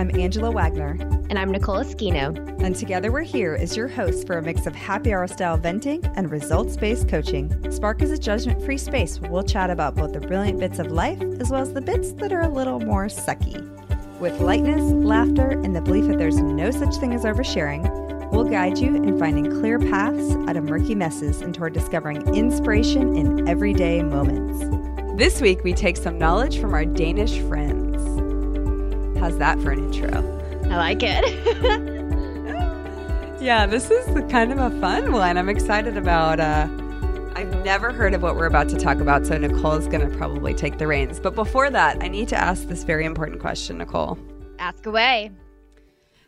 Welcome to Spark. I'm Angela Wagner. And I'm Nicole Esquino. And together we're here as your hosts for a mix of happy hour style venting and results based coaching. Spark is a judgment free space where we'll chat about both the brilliant bits of life as well as the bits that are a little more sucky. With lightness, laughter, and the belief that there's no such thing as oversharing, we'll guide you in finding clear paths out of murky messes and toward discovering inspiration in everyday moments. This week, we take some knowledge from our Danish friends. How's that for an intro? I like it. yeah, this is kind of a fun one. I'm excited about. Uh, I've never heard of what we're about to talk about, so Nicole's going to probably take the reins. But before that, I need to ask this very important question, Nicole. Ask away.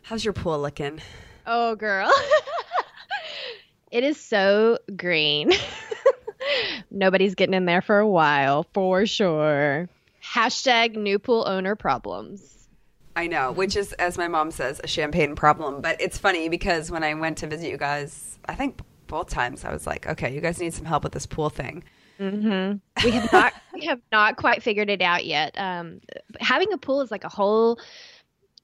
How's your pool looking? Oh, girl. it is so green. Nobody's getting in there for a while, for sure. Hashtag new pool owner problems. I know, which is, as my mom says, a champagne problem. But it's funny because when I went to visit you guys, I think both times I was like, okay, you guys need some help with this pool thing. Mm-hmm. We have not we have not quite figured it out yet. Um, having a pool is like a whole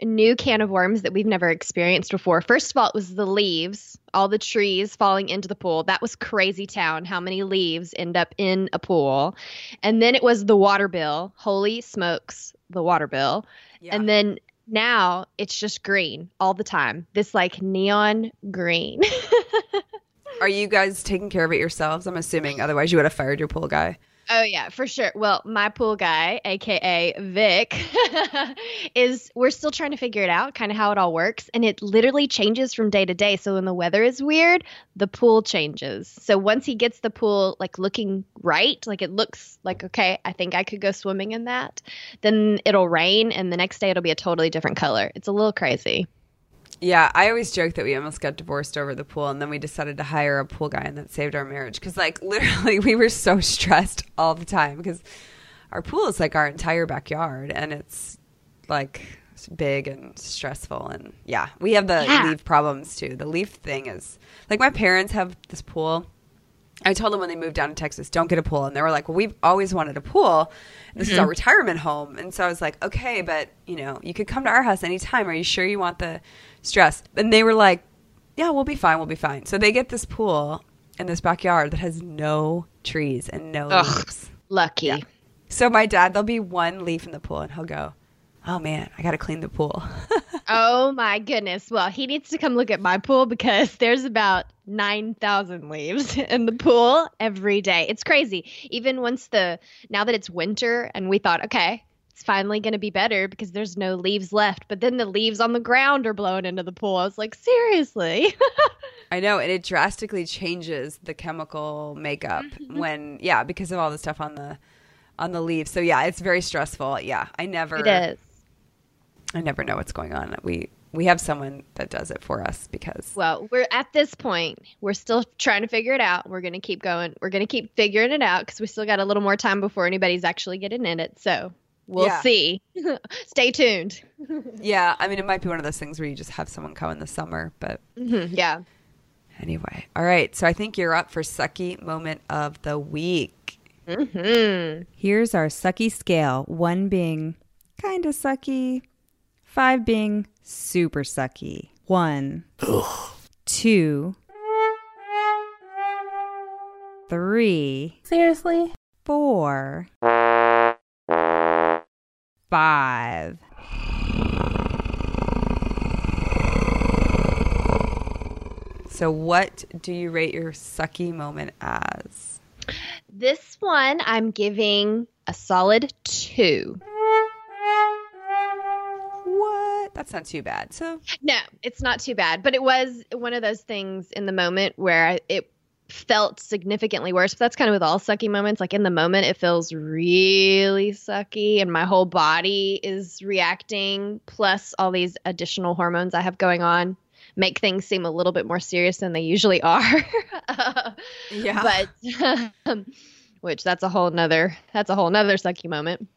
new can of worms that we've never experienced before. First of all, it was the leaves, all the trees falling into the pool. That was crazy town. How many leaves end up in a pool? And then it was the water bill. Holy smokes, the water bill. Yeah. And then now it's just green all the time. This like neon green. Are you guys taking care of it yourselves? I'm assuming. Otherwise, you would have fired your pool guy. Oh yeah, for sure. Well, my pool guy, aka Vic, is we're still trying to figure it out, kind of how it all works, and it literally changes from day to day. So when the weather is weird, the pool changes. So once he gets the pool like looking right, like it looks like okay, I think I could go swimming in that, then it'll rain and the next day it'll be a totally different color. It's a little crazy. Yeah, I always joke that we almost got divorced over the pool, and then we decided to hire a pool guy, and that saved our marriage. Because, like, literally, we were so stressed all the time because our pool is like our entire backyard, and it's like big and stressful. And yeah, we have the yeah. leaf problems too. The leaf thing is like my parents have this pool. I told them when they moved down to Texas, don't get a pool. And they were like, well, we've always wanted a pool. This mm-hmm. is our mm-hmm. retirement home. And so I was like, okay, but you know, you could come to our house anytime. Are you sure you want the stressed. And they were like, yeah, we'll be fine. We'll be fine. So they get this pool in this backyard that has no trees and no Ugh, leaves. Lucky. Yeah. So my dad, there'll be one leaf in the pool and he'll go, oh man, I got to clean the pool. oh my goodness. Well, he needs to come look at my pool because there's about 9,000 leaves in the pool every day. It's crazy. Even once the, now that it's winter and we thought, okay, it's finally going to be better because there's no leaves left. But then the leaves on the ground are blown into the pool. I was like, seriously? I know, and it drastically changes the chemical makeup mm-hmm. when, yeah, because of all the stuff on the on the leaves. So yeah, it's very stressful. Yeah, I never. It is. I never know what's going on. We we have someone that does it for us because well we're at this point we're still trying to figure it out we're going to keep going we're going to keep figuring it out because we still got a little more time before anybody's actually getting in it so we'll yeah. see. Stay tuned. yeah, I mean, it might be one of those things where you just have someone come in the summer, but mm-hmm, yeah. Anyway, all right. So I think you're up for sucky moment of the week. Mm-hmm. Here's our sucky scale: one being kind of sucky, five being super sucky. One, Ugh. two, three. Seriously? Four five. So, what do you rate your sucky moment as? This one I'm giving a solid two. What? That's not too bad. So, no, it's not too bad, but it was one of those things in the moment where it felt significantly worse. But that's kind of with all sucky moments. Like in the moment, it feels really sucky, and my whole body is reacting. Plus, all these additional hormones I have going on make things seem a little bit more serious than they usually are. yeah. But, um, which that's a whole nother that's a whole nother sucky moment.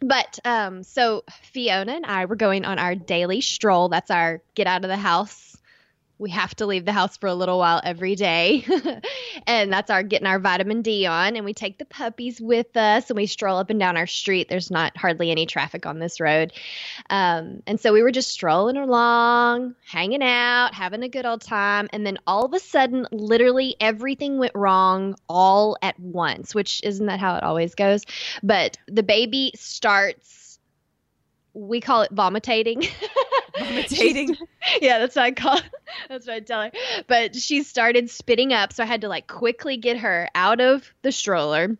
But um, so Fiona and I were going on our daily stroll. That's our get out of the house we have to leave the house for a little while every day. and that's our getting our vitamin D on. And we take the puppies with us and we stroll up and down our street. There's not hardly any traffic on this road. Um, and so we were just strolling along, hanging out, having a good old time. And then all of a sudden, literally everything went wrong all at once, which isn't that how it always goes? But the baby starts, we call it vomitating. Yeah, that's what I call. That's what I tell her. But she started spitting up, so I had to like quickly get her out of the stroller.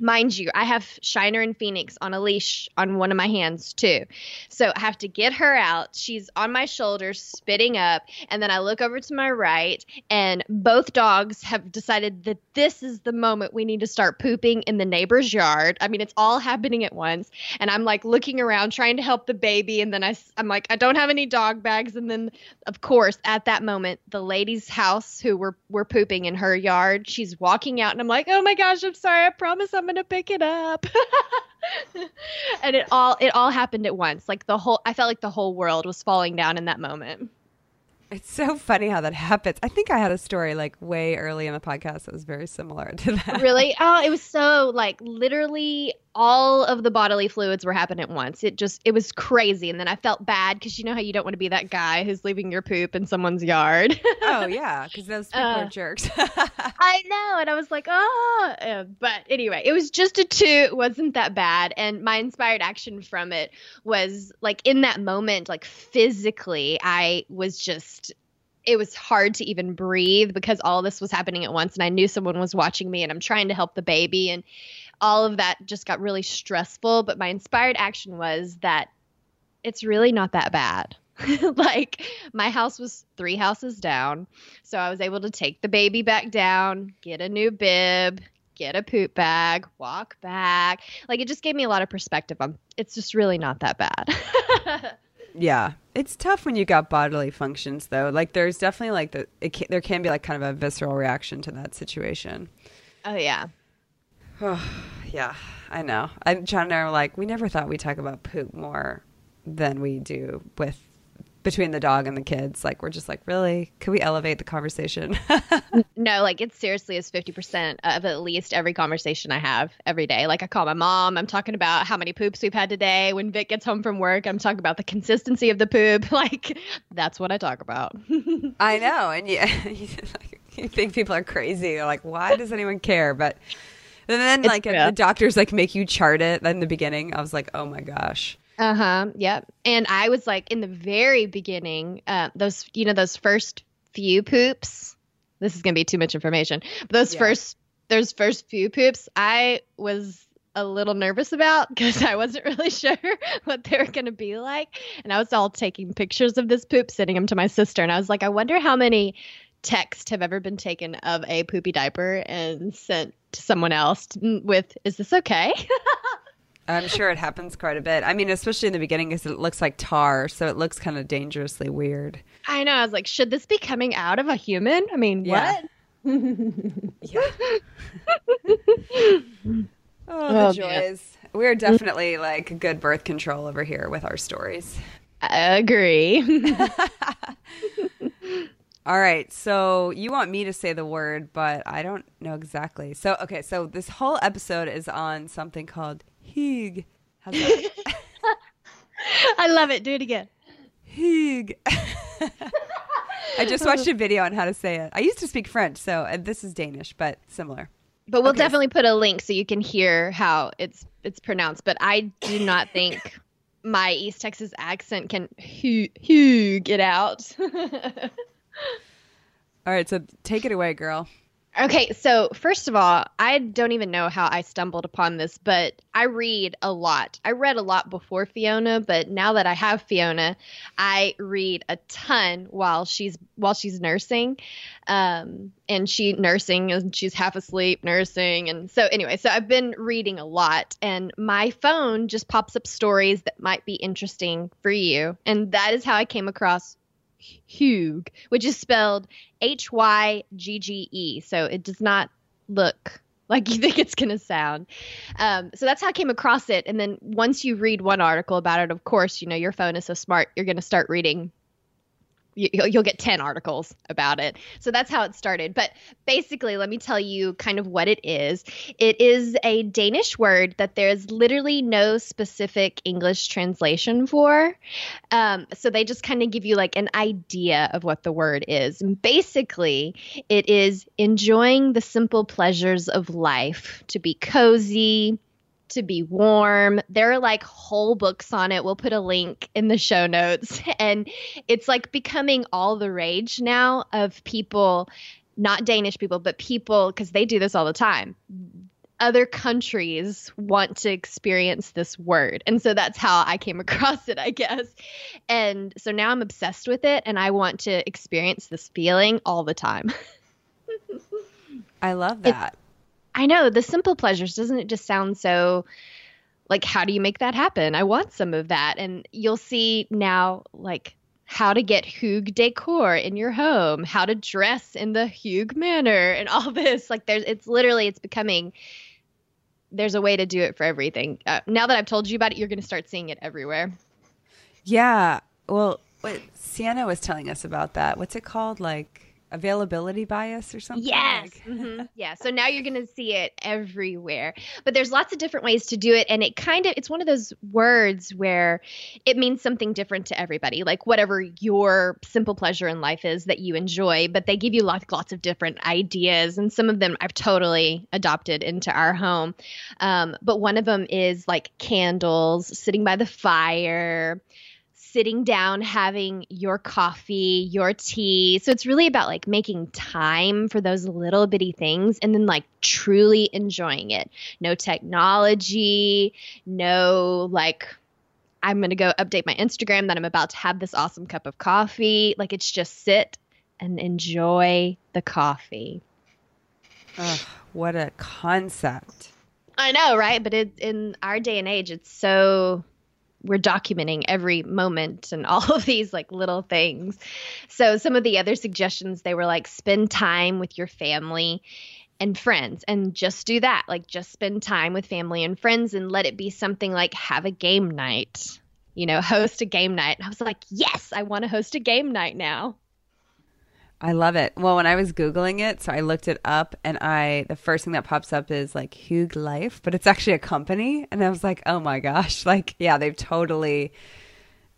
Mind you, I have Shiner and Phoenix on a leash on one of my hands too. So I have to get her out. She's on my shoulders, spitting up. And then I look over to my right, and both dogs have decided that this is the moment we need to start pooping in the neighbor's yard. I mean, it's all happening at once. And I'm like looking around, trying to help the baby. And then I, I'm like, I don't have any dog bags. And then, of course, at that moment, the lady's house who were, were pooping in her yard, she's walking out. And I'm like, oh my gosh, I'm sorry. I promise I'm gonna pick it up. and it all it all happened at once. Like the whole I felt like the whole world was falling down in that moment. It's so funny how that happens. I think I had a story like way early in the podcast that was very similar to that. Really? Oh, it was so like literally all of the bodily fluids were happening at once. It just it was crazy, and then I felt bad because you know how you don't want to be that guy who's leaving your poop in someone's yard. oh yeah, because those people uh, are jerks. I know, and I was like, oh, uh, but anyway, it was just a two. It wasn't that bad, and my inspired action from it was like in that moment, like physically, I was just it was hard to even breathe because all this was happening at once and I knew someone was watching me and I'm trying to help the baby and all of that just got really stressful. But my inspired action was that it's really not that bad. like my house was three houses down. So I was able to take the baby back down, get a new bib, get a poop bag, walk back. Like it just gave me a lot of perspective on it's just really not that bad. yeah. It's tough when you got bodily functions though. Like there's definitely like the can, there can be like kind of a visceral reaction to that situation. Oh yeah. Oh, yeah, I know. I, John and I were like, we never thought we'd talk about poop more than we do with between the dog and the kids. Like, we're just like, really? Could we elevate the conversation? no, like, it seriously is 50% of at least every conversation I have every day. Like, I call my mom, I'm talking about how many poops we've had today. When Vic gets home from work, I'm talking about the consistency of the poop. Like, that's what I talk about. I know. And yeah, you think people are crazy. They're like, why does anyone care? But and then, like, the doctors like make you chart it in the beginning. I was like, oh my gosh. Uh huh. Yep. And I was like, in the very beginning, uh, those you know those first few poops. This is gonna be too much information. But those yeah. first those first few poops, I was a little nervous about because I wasn't really sure what they were going to be like. And I was all taking pictures of this poop, sending them to my sister. And I was like, I wonder how many texts have ever been taken of a poopy diaper and sent to someone else mm, with, is this okay? I'm sure it happens quite a bit. I mean, especially in the beginning, because it looks like tar, so it looks kind of dangerously weird. I know. I was like, should this be coming out of a human? I mean, yeah. what? yeah. oh, the oh, joys. Man. We're definitely like good birth control over here with our stories. I agree. All right. So you want me to say the word, but I don't know exactly. So, okay. So this whole episode is on something called Hygge. I love it. Do it again. Hygge. I just watched a video on how to say it. I used to speak French, so uh, this is Danish, but similar. But we'll okay. definitely put a link so you can hear how it's it's pronounced. But I do not think my East Texas accent can hug it out. All right, so take it away, girl. Okay, so first of all, I don't even know how I stumbled upon this, but I read a lot. I read a lot before Fiona, but now that I have Fiona, I read a ton while she's while she's nursing, um, and she nursing and she's half asleep nursing, and so anyway, so I've been reading a lot, and my phone just pops up stories that might be interesting for you, and that is how I came across Hygge, which is spelled H Y G G E. So it does not look like you think it's going to sound. Um, so that's how I came across it. And then once you read one article about it, of course, you know, your phone is so smart, you're going to start reading you'll, get 10 articles about it. So that's how it started. But basically, let me tell you kind of what it is. It is a Danish word that there's literally no specific English translation for. Um, so they just kind of give you like an idea of what the word is. And basically, it is enjoying the simple pleasures of life to be cozy to be warm. There are like whole books on it. We'll put a link in the show notes. And it's like becoming all the rage now of people, not Danish people, but people, because they do this all the time. Other countries want to experience this word. And so that's how I came across it, I guess. And so now I'm obsessed with it and I want to experience this feeling all the time. I love that. I know the simple pleasures doesn't it just sound so like how do you make that happen? I want some of that and you'll see now like how to get Hygge decor in your home, how to dress in the Hygge manner and all this like there's it's literally it's becoming there's a way to do it for everything. Uh, now that I've told you about it, you're going to start seeing it everywhere. Yeah. Well, what Sienna was telling us about that. What's it called? Like availability bias or something? Yes. Like- hmm Yeah. So now you're going to see it everywhere. But there's lots of different ways to do it. And it kind of, it's one of those words where it means something different to everybody, like whatever your simple pleasure in life is that you enjoy. But they give you lots, lots of different ideas. And some of them I've totally adopted into our home. Um, but one of them is like candles, sitting by the fire sitting down having your coffee, your tea. So it's really about like making time for those little bitty things and then like truly enjoying it. No technology, no like I'm going to go update my Instagram that I'm about to have this awesome cup of coffee. Like it's just sit and enjoy the coffee. Ugh, what a concept. I know, right? But it, in our day and age, it's so we're documenting every moment and all of these like little things. So some of the other suggestions they were like spend time with your family and friends and just do that. Like just spend time with family and friends and let it be something like have a game night. You know, host a game night. And I was like, "Yes, I want to host a game night now." I love it. Well, when I was Googling it, so I looked it up and I, the first thing that pops up is like Hygge Life, but it's actually a company. And I was like, oh my gosh. Like, yeah, they've totally,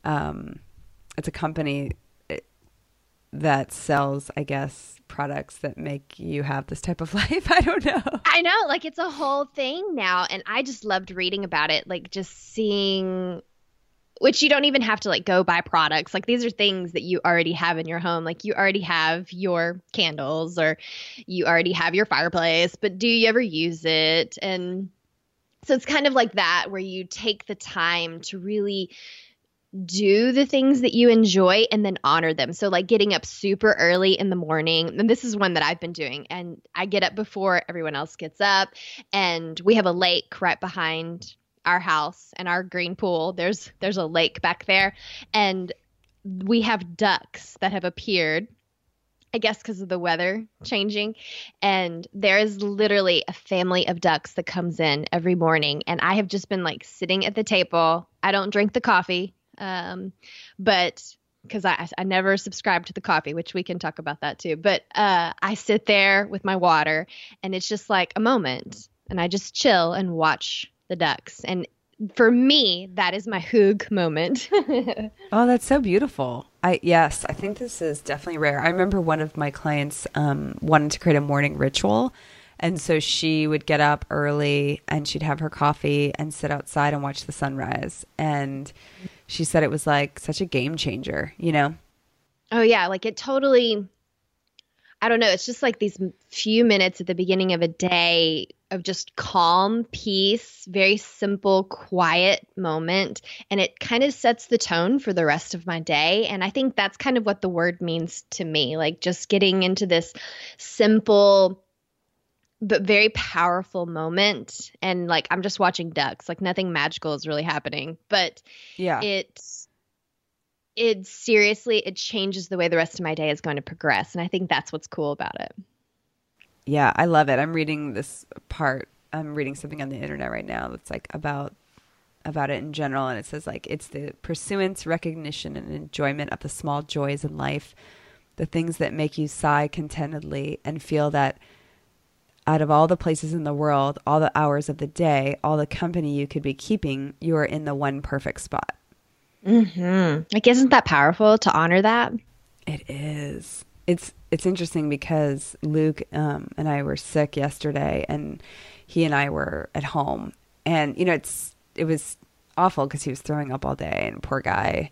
um, it's a company eh, that sells, I guess, products that make you have this type of life. I don't know. I know, like it's a whole thing now, and I just loved reading about it, like just seeing which you don't even have to like go buy products. Like these are things that you already have in your home. Like you already have your candles or you already have your fireplace, but do you ever use it? And so it's kind of like that where you take the time to really do the things that you enjoy and then honor them. So like getting up super early in the morning. And this is one that I've been doing and I get up before everyone else gets up and we have a lake right behind our house and our green pool. There's there's a lake back there and we have ducks that have appeared I guess because of the weather changing. And there is literally a family of ducks that comes in every morning. And I have just been like sitting at the table. I don't drink the coffee, um, but because I, I never subscribe to the coffee, which we can talk about that too. But uh, I sit there with my water and it's just like a moment. And I just chill and watch the ducks. And for me, that is my Hygge moment. Oh, that's so beautiful. I yes, I think this is definitely rare. I remember one of my clients um, wanted to create a morning ritual, and so she would get up early and she'd have her coffee and sit outside and watch the sunrise. And she said it was like such a game changer. You know? Oh yeah, like it totally I don't know, it's just like these few minutes at the beginning of a day of just calm, peace, very simple, quiet moment. And it kind of sets the tone for the rest of my day. And I think that's kind of what the word means to me, like just getting into this simple but very powerful moment. And like I'm just watching ducks, like nothing magical is really happening, but Yeah. it's it seriously it changes the way the rest of my day is going to progress. And i think that's what's cool about it Yeah, I love it. I'm reading this part. I'm reading something on the internet right now that's like about about it in general, and it says like it's the pursuance, recognition, and enjoyment of the small joys in life, the things that make you sigh contentedly and feel that out of all the places in the world, all the hours of the day, all the company you could be keeping, you are in the one perfect spot. Mm-hmm. Like, isn't that powerful to honor that? It is. It's it's interesting because Luke um, and I were sick yesterday, and he and I were at home, and you know it's it was awful because he was throwing up all day, and poor guy,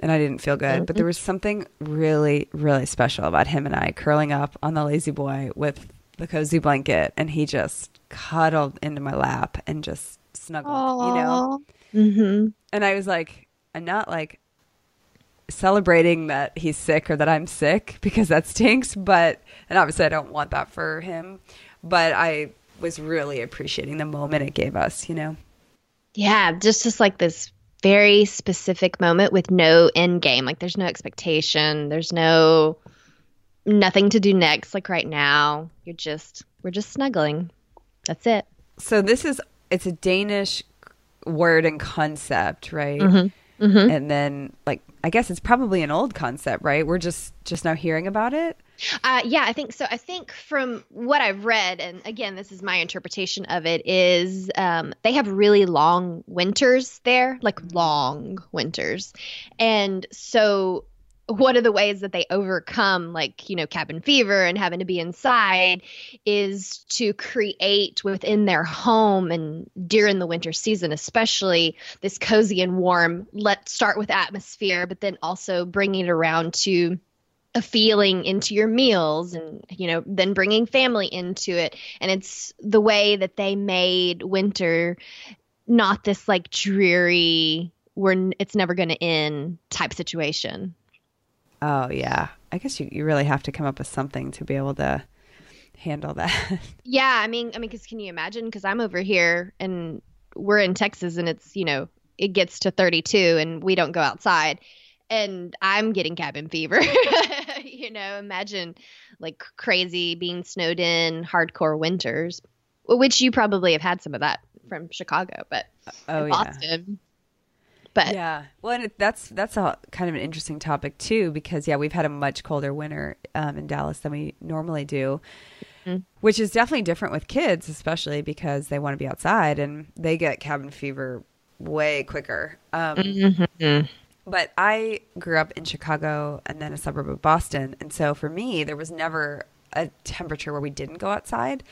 and I didn't feel good. Mm-hmm. But there was something really really special about him and I curling up on the lazy boy with the cozy blanket, and he just cuddled into my lap and just snuggled, Aww. you know. Mm-hmm. And I was like, I'm not like celebrating that he's sick or that I'm sick because that stinks. But, and obviously I don't want that for him. But I was really appreciating the moment it gave us, you know? Yeah, just just like this very specific moment with no end game. Like there's no expectation. There's no nothing to do next. Like right now, you're just we're just snuggling. That's it. So this is it's a Danish word and concept, right? Mm-hmm. Mm-hmm. And then like I guess it's probably an old concept, right? We're just just now hearing about it. Uh, yeah, I think so. I think from what I've read, and again, this is my interpretation of it, is um, they have really long winters there, like long winters, and so one of the ways that they overcome like you know cabin fever and having to be inside is to create within their home and during the winter season especially this cozy and warm let's start with atmosphere but then also bringing it around to a feeling into your meals and you know then bringing family into it. And it's the way that they made winter not this like dreary where it's never going to end type situation Oh yeah. I guess you, you really have to come up with something to be able to handle that. yeah, I mean, I mean, because can you imagine? Because I'm over here and we're in Texas, and it's you know it gets to 32, and we don't go outside, and I'm getting cabin fever. you know, imagine like crazy being snowed in, hardcore winters, which you probably have had some of that from Chicago, but oh, Boston, but yeah, well, and it, that's that's a kind of an interesting topic too because yeah, we've had a much colder winter um, in Dallas than we normally do, mm-hmm. which is definitely different with kids, especially because they want to be outside and they get cabin fever way quicker. Um, mm-hmm. But I grew up in Chicago and then a suburb of Boston, and so for me, there was never a temperature where we didn't go outside,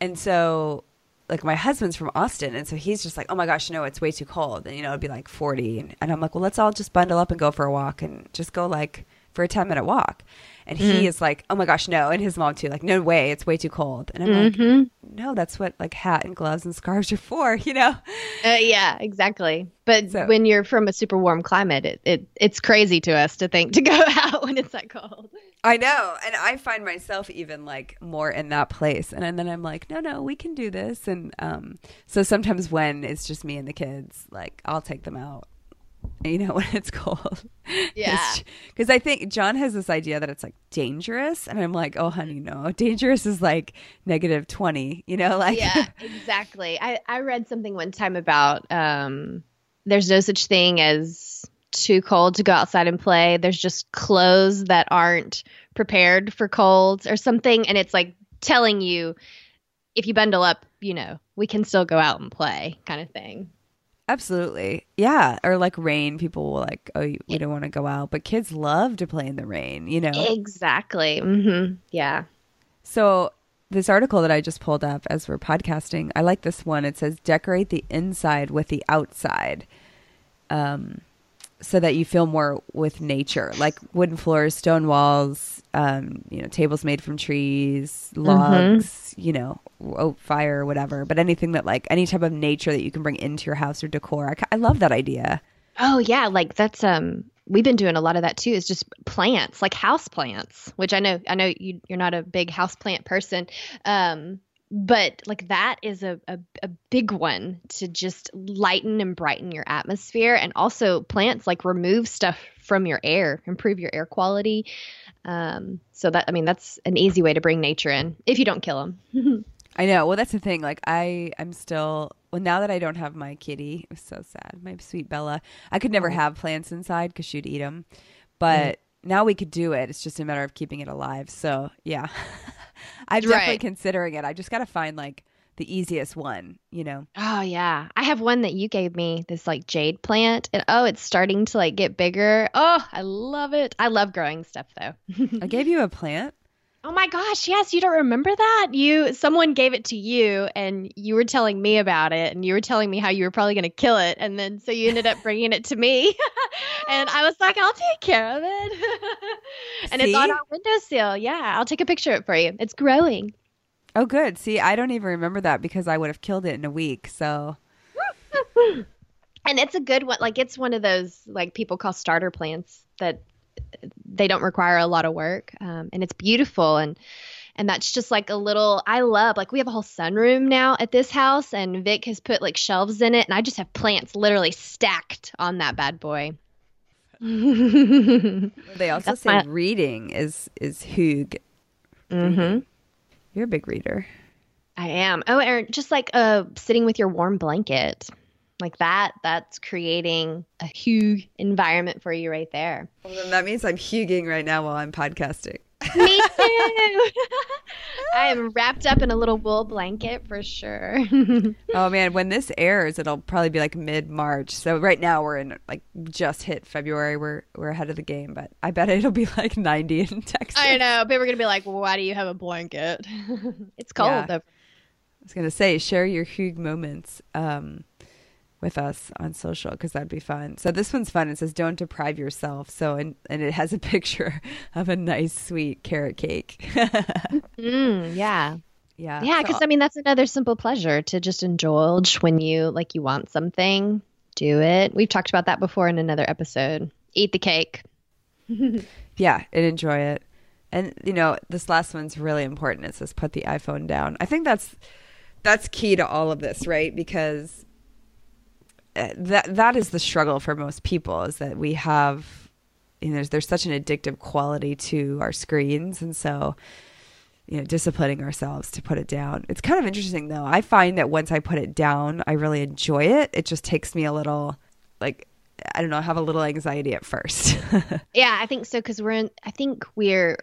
and so like my husband's from Austin, and so he's just like, "Oh my gosh, no, it's way too cold." And you know, it'd be like forty, and, I'm like, "Well, let's all just bundle up and go for a walk, and just go like for a ten minute walk." And mm-hmm. he is like, "Oh my gosh, no!" And his mom too, like, "No way, it's way too cold." And I'm mm-hmm. like, "No, that's what like hat and gloves and scarves are for, you know?" Uh, yeah, exactly. But so, when you're from a super warm climate, it, it it's crazy to us to think to go out when it's that cold. I know. And I find myself even like more in that place. And, and then I'm like, no, no, we can do this. And um, so sometimes when it's just me and the kids, like I'll take them out, you know, when it's cold. Yeah. Because I think John has this idea that it's like dangerous. And I'm like, oh, honey, no. Dangerous is like negative 20, you know, like. Yeah, exactly. I, I read something one time about um, there's no such thing as too cold to go outside and play. There's just clothes that aren't prepared for colds or something. And it's like telling you if you bundle up, you know, we can still go out and play kind of thing. Absolutely. Yeah. Or like rain, people will like, oh, we don't want to go out. But kids love to play in the rain, you know? Exactly. Mm-hmm. Yeah. So this article that I just pulled up as we're podcasting, I like this one. It says, decorate the inside with the outside. Um, so that you feel more with nature, like wooden floors, stone walls, um, you know, tables made from trees, mm-hmm. logs, mm-hmm. you know, oak fire, whatever. But anything that like any type of nature that you can bring into your house or decor. I, I love that idea. Oh yeah, like that's um we've been doing a lot of that too is just plants like house plants which i know i know you, you're not a big house plant person um, but like that is a, a, a, big one to just lighten and brighten your atmosphere and also plants like remove stuff from your air improve your air quality um, so that i mean that's an easy way to bring nature in if you don't kill them i know well that's the thing like i i'm still well, now that I don't have my kitty, it was so sad. My sweet Bella. I could never Oh. have plants inside because she'd eat them. But now we could do it. It's just a matter of keeping it alive. So yeah, I'm definitely Right. considering it. I just got to find like the easiest one, you know? Oh yeah. I have one that you gave me, this like jade plant. And oh, it's starting to like get bigger. Oh, I love it. I love growing stuff though. I gave you a plant. Oh my gosh, yes, you don't remember that? You someone gave it to you and you were telling me about it and you were telling me how you were probably going to kill it and then so you ended up bringing it to me. and I was like, I'll take care of it. and it's on See? our windowsill. Yeah, I'll take a picture of it for you. It's growing. Oh, good. See, I don't even remember that because I would have killed it in a week. So And it's a good one. Like it's one of those like people call starter plants that they don't require a lot of work. Um, and it's beautiful and and that's just like a little I love like we have a whole sunroom now at this house and Vic has put like shelves in it and I just have plants literally stacked on that bad boy. they also That's say my- reading is is hygge. You're a big reader. I am. Oh, and just like uh sitting with your warm blanket. Like that that's creating a huge environment for you right there. Well, then that means I'm hugging right now while I'm podcasting. Me too. I am wrapped up in a little wool blanket for sure. Oh man, when this airs, it'll probably be like mid March. So right now we're in like just hit February. We're we're ahead of the game, but I bet it'll be like 90 in Texas. I know. People are gonna be like, "Why do you have a blanket?" it's cold Yeah. though. I was gonna say share your hygge moments um, with us on social because that'd be fun. So this one's fun. It says don't deprive yourself. So and and it has a picture of a nice sweet carrot cake. Mm, yeah, yeah, yeah. so- Because I mean, that's another simple pleasure to just indulge when you like you want something. Do it. We've talked about that before in another episode. Eat the cake. yeah, and enjoy it. And you know, this last one's really important. It says put the iPhone down. I think that's that's key to all of this, right? Because Uh, that that is the struggle for most people is that we have you know there's, there's such an addictive quality to our screens and so you know disciplining ourselves to put it down it's kind of interesting though i find that once i put it down i really enjoy it it just takes me a little like i don't know have a little anxiety at first Yeah, I think so because we're in. I think we're.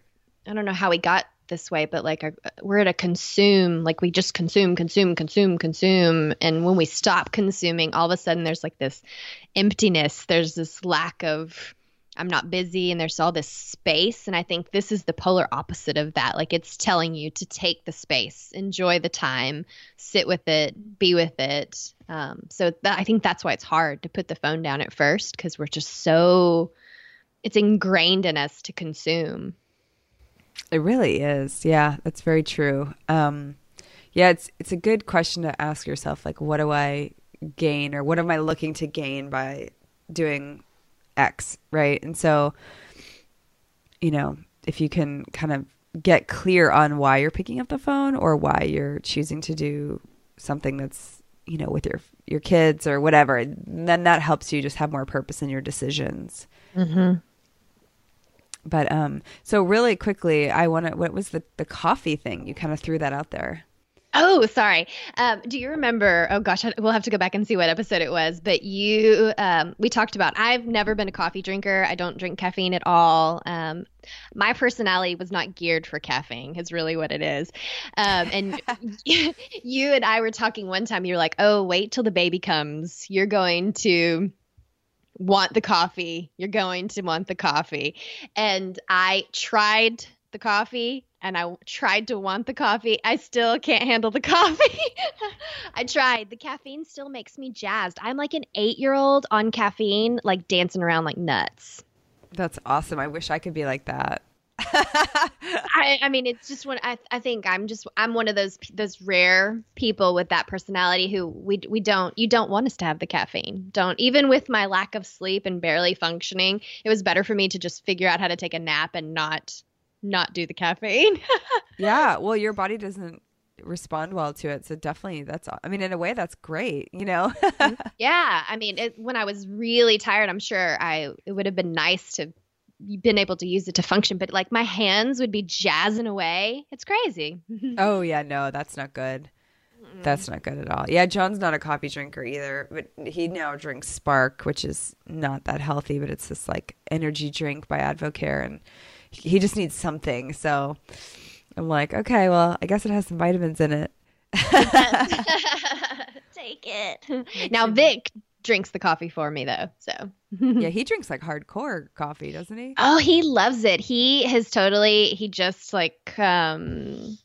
I don't know how we got this way, but like uh, we're at a consume. Like we just consume, consume, consume, consume, and when we stop consuming, all of a sudden there's like this emptiness. There's this lack of. I'm not busy, and there's all this space, and I think this is the polar opposite of that. Like it's telling you to take the space, enjoy the time, sit with it, be with it. Um, so that, I think that's why it's hard to put the phone down at first because we're just so it's ingrained in us to consume. It really is. Yeah, that's very true. Um, yeah, it's it's a good question to ask yourself. Like, what do I gain, or what am I looking to gain by doing X, right? And so, you know, if you can kind of get clear on why you're picking up the phone or why you're choosing to do something that's you know with your your kids or whatever, then that helps you just have more purpose in your decisions. Mm-hmm. But um, so really quickly, I want to. What was the the coffee thing? You kind of threw that out there. Oh, sorry. Um, do you remember? Oh gosh, I- we'll have to go back and see what episode it was. But you, um, we talked about. I've never been a coffee drinker. I don't drink caffeine at all. Um, my personality was not geared for caffeine. Is really what it is. Um, and you and I were talking one time. You were like, "Oh, wait till the baby comes. You're going to." Want the coffee. You're going to want the coffee. And I tried the coffee and I tried to want the coffee. I still can't handle the coffee. I tried. The caffeine still makes me jazzed. I'm like an eight year old on caffeine, like dancing around like nuts. That's awesome. I wish I could be like that. I, I mean, it's just one. I, I think I'm just I'm one of those those rare people with that personality who we we don't you don't want us to have the caffeine. Don't even with my lack of sleep and barely functioning. It was better for me to just figure out how to take a nap and not not do the caffeine. yeah. Well, your body doesn't respond well to it, so definitely that's. I mean, in a way, that's great. You know. Mm-hmm. yeah, I mean, it, when I was really tired, I'm sure I it would have been nice to been able to use it to function, but like my hands would be jazzing away. It's crazy. oh yeah, no, that's not good. That's not good at all. Yeah, John's not a coffee drinker either, but he now drinks Spark, which is not that healthy, but it's this like energy drink by Advocare, and he just needs something. So I'm like, okay, well, I guess it has some vitamins in it. Take it. Now Vic drinks the coffee for me though. So yeah, he drinks like hardcore coffee, doesn't he? Oh, he loves it. He has totally he just like um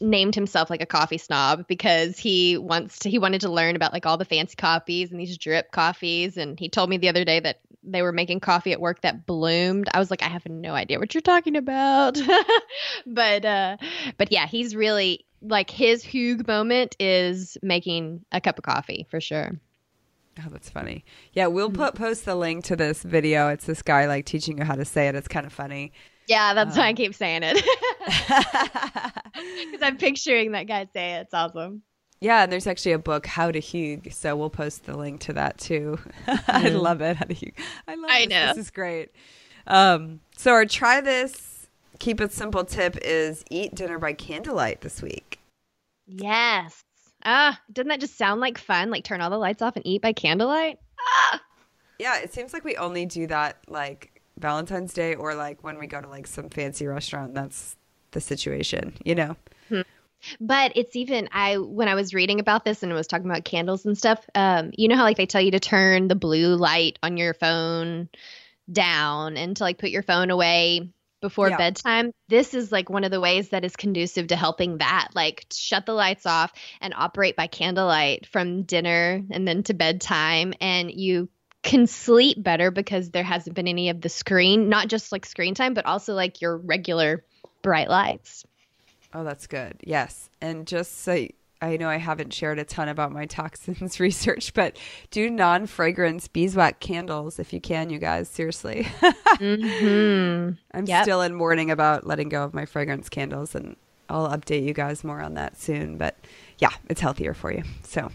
named himself like a coffee snob because he wants to he wanted to learn about like all the fancy coffees and these drip coffees and he told me the other day that they were making coffee at work that bloomed. I was like I have no idea what you're talking about. but uh but yeah, he's really like his Hygge moment is making a cup of coffee for sure. Oh, that's funny. Yeah, we'll hmm. put post the link to this video. It's this guy like teaching you how to say it. It's kind of funny. Yeah, that's um, why I um, keep saying it. Because I'm picturing that guy say it. It's awesome. Yeah, and there's actually a book, How to Hygge. So we'll post the link to that too. I love it. How to Hygge. I love I this. know. This is great. Um, so our try this, keep it simple tip is eat dinner by candlelight this week. Yes. Ah, doesn't that just sound like fun? Like turn all the lights off and eat by candlelight? Ah. Yeah, it seems like we only do that like Valentine's Day or like when we go to like some fancy restaurant. That's the situation, you know. Hmm. But it's even I when I was reading about this and was talking about candles and stuff. Um, you know how like they tell you to turn the blue light on your phone down and to like put your phone away before yeah. bedtime. This is like one of the ways that is conducive to helping that. Like shut the lights off and operate by candlelight from dinner and then to bedtime and you can sleep better because there hasn't been any of the screen, not just like screen time, but also like your regular bright lights. Oh, that's good. Yes. And just so I know I haven't shared a ton about my toxins research, but do non fragrance beeswax candles if you can, you guys. Seriously. mm-hmm. I'm yep. still in mourning about letting go of my fragrance candles, and I'll update you guys more on that soon. But yeah, it's healthier for you. So,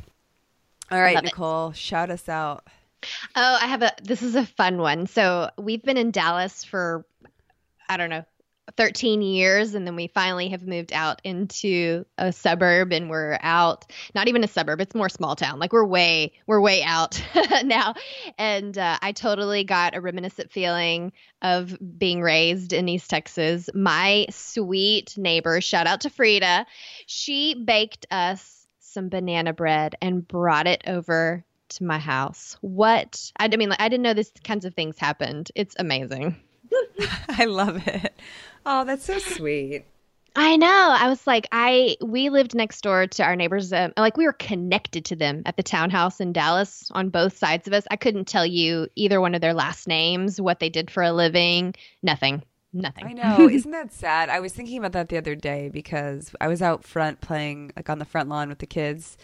all right, Nicole, it. shout us out. Oh, I have a, this is a fun one. So we've been in Dallas for, I don't know, 13 years and then we finally have moved out into a suburb and we're out not even a suburb it's more small town like we're way we're way out now. And uh, i totally got a reminiscent feeling of being raised in east texas. My sweet neighbor shout out to frida she baked us some banana bread and brought it over to my house. What i, mean like, i didn't know these kinds of things happened. It's amazing. I love it. Oh, that's so sweet. I know. I was like, I we lived next door to our neighbors. Um, like we were connected to them at the townhouse in Dallas on both sides of us. I couldn't tell you either one of their last names, what they did for a living, nothing. Nothing. I know. Isn't that sad? I was thinking about that the other day because I was out front playing like on the front lawn with the kids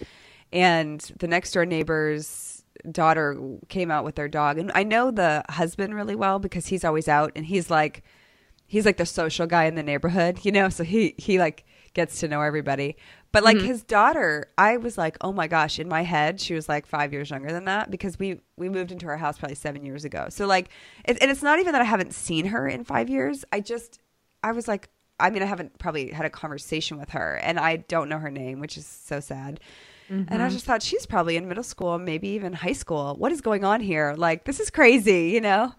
and the next door neighbors daughter came out with their dog and I know the husband really well because he's always out and he's like he's like the social guy in the neighborhood, you know, so he he like gets to know everybody. But like mm-hmm. his daughter, I was like, "Oh my gosh!" In my head, she was like five years younger than that because we we moved into our house probably seven years ago. So like, it, and it's not even that I haven't seen her in five years. I just, I was like, I mean, I haven't probably had a conversation with her, and I don't know her name, which is so sad. Mm-hmm. And I mm-hmm. just thought she's probably in middle school, maybe even high school. What is going on here? Like, this is crazy, you know?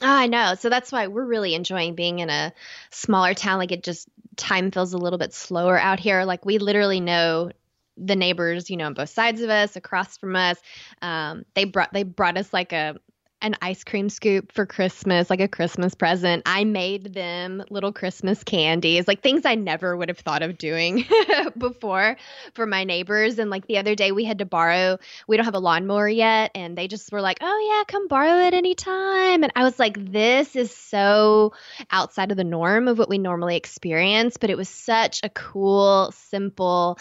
I know. So that's why we're really enjoying being in a smaller town. Like it just time feels a little bit slower out here. Like we literally know the neighbors, you know, on both sides of us, across from us. Um, they brought they brought us like a an ice cream scoop for Christmas, like a Christmas present. I made them little Christmas candies, like things I never would have thought of doing before for my neighbors. And like the other day, we had to borrow, we don't have a lawnmower yet. And they just were like, oh, yeah, come borrow it anytime. And I was like, this is so outside of the norm of what we normally experience. But it was such a cool, simple,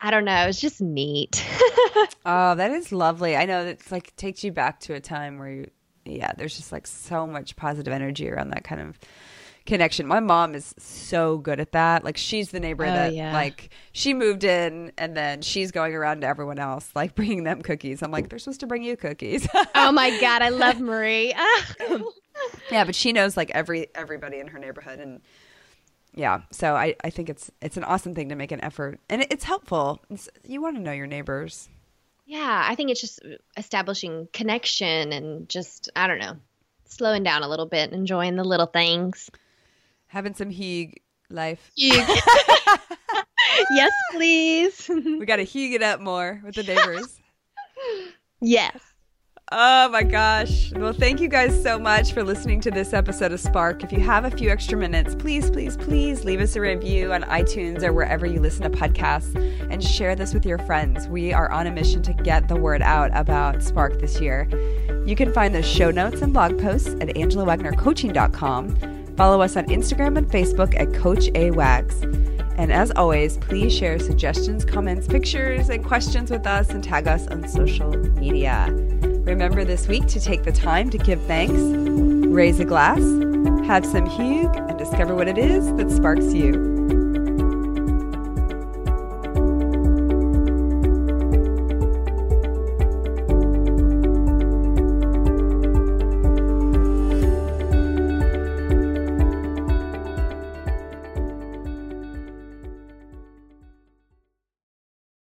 I don't know. It's just neat. oh, that is lovely. I know it's like takes you back to a time where you, yeah, there's just like so much positive energy around that kind of connection. My mom is so good at that. Like she's the neighbor oh, that yeah. like she moved in and then she's going around to everyone else like bringing them cookies. I'm like they're supposed to bring you cookies. oh my god, I love Marie. yeah, but she knows like every everybody in her neighborhood and yeah, so I, I think it's it's an awesome thing to make an effort, and it, it's helpful. It's, you want to know your neighbors. Yeah, I think it's just establishing connection and just I don't know, slowing down a little bit, enjoying the little things. Having some hygge life. heeg. yes, please. we got to hug it up more with the neighbors. yes. Oh my gosh. Well, thank you guys so much for listening to this episode of Spark. If you have a few extra minutes, please, please, please leave us a review on iTunes or wherever you listen to podcasts and share this with your friends. We are on a mission to get the word out about Spark this year. You can find the show notes and blog posts at angelawagnercoaching.com. Follow us on Instagram and Facebook at Coach A Wags. And as always, please share suggestions, comments, pictures, and questions with us and tag us on social media. Remember this week to take the time to give thanks, raise a glass, have some hygge, and discover what it is that sparks you.